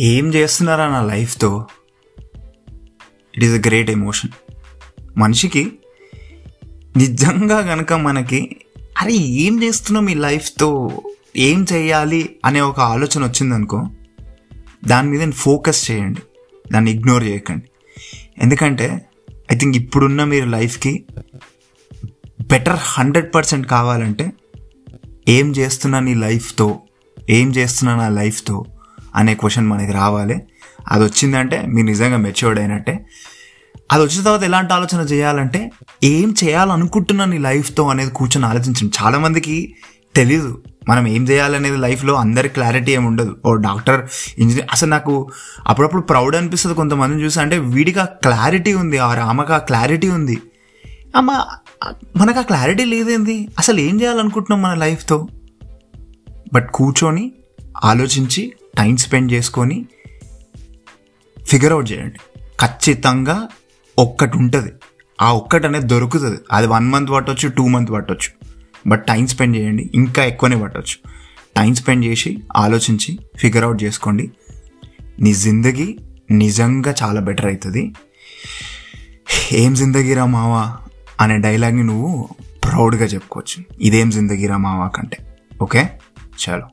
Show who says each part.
Speaker 1: ఏం చేస్తున్నారా నా లైఫ్తో? It is a great emotion మనిషికి నిజంగా కనుక మనకి అరే ఏం చేస్తున్నాం ఈ లైఫ్తో? ఏం చేయాలి అనే ఒక ఆలోచన వచ్చిందనుకో దాని మీద ఫోకస్ చేయండి. దాన్ని ఇగ్నోర్ చేయకండి. ఎందుకంటే ఐ థింక్ ఇప్పుడున్న మీరు లైఫ్కి బెటర్ హండ్రెడ్ పర్సెంట్ కావాలంటే ఏం చేస్తున్నా నీ లైఫ్తో ఏం చేస్తున్నా నా లైఫ్తో అనే క్వశ్చన్ మనకి రావాలి. అది వచ్చిందంటే మీరు నిజంగా మెచ్యూర్డ్ అయినట్టే. అది వచ్చిన తర్వాత ఎలాంటి ఆలోచన చేయాలంటే ఏం చేయాలనుకుంటున్నాను నీ లైఫ్తో అనేది కూర్చొని ఆలోచించండి. చాలామందికి తెలీదు. మనం ఏం చేయాలనేది లైఫ్లో అందరి క్లారిటీ ఏమి ఉండదు. ఓ డాక్టర్ ఇంజనీర్ అసలు నాకు అప్పుడప్పుడు ప్రౌడ్ అనిపిస్తుంది కొంతమందిని చూసి అంటే వీడికి ఆ క్లారిటీ ఉంది ఆ ఆమెకు ఆ క్లారిటీ ఉంది. అమ్మ మనకు ఆ క్లారిటీ లేదేంది? అసలు ఏం చేయాలనుకుంటున్నాం మన లైఫ్తో? బట్ కూర్చొని ఆలోచించి టైం స్పెండ్ చేసుకొని ఫిగర్ అవుట్ చేయండి. ఖచ్చితంగా ఒక్కటి ఉంటుంది. ఆ ఒక్కటి అనేది దొరుకుతుంది. అది వన్ మంత్ పట్టవచ్చు టూ మంత్ పట్టవచ్చు బట్ టైం స్పెండ్ చేయండి ఇంకా ఎక్కువనే పట్టవచ్చు టైం స్పెండ్ చేసి ఆలోచించి ఫిగర్ అవుట్ చేసుకోండి. నీ జిందగీ నిజంగా చాలా బెటర్ అవుతుంది ఏం జిందగీరా మావా అనే డైలాగ్ని నువ్వు ప్రౌడ్గా చెప్పుకోవచ్చు. ఇదేం జిందగీరా మావా కంటే. ఓకే? చలో.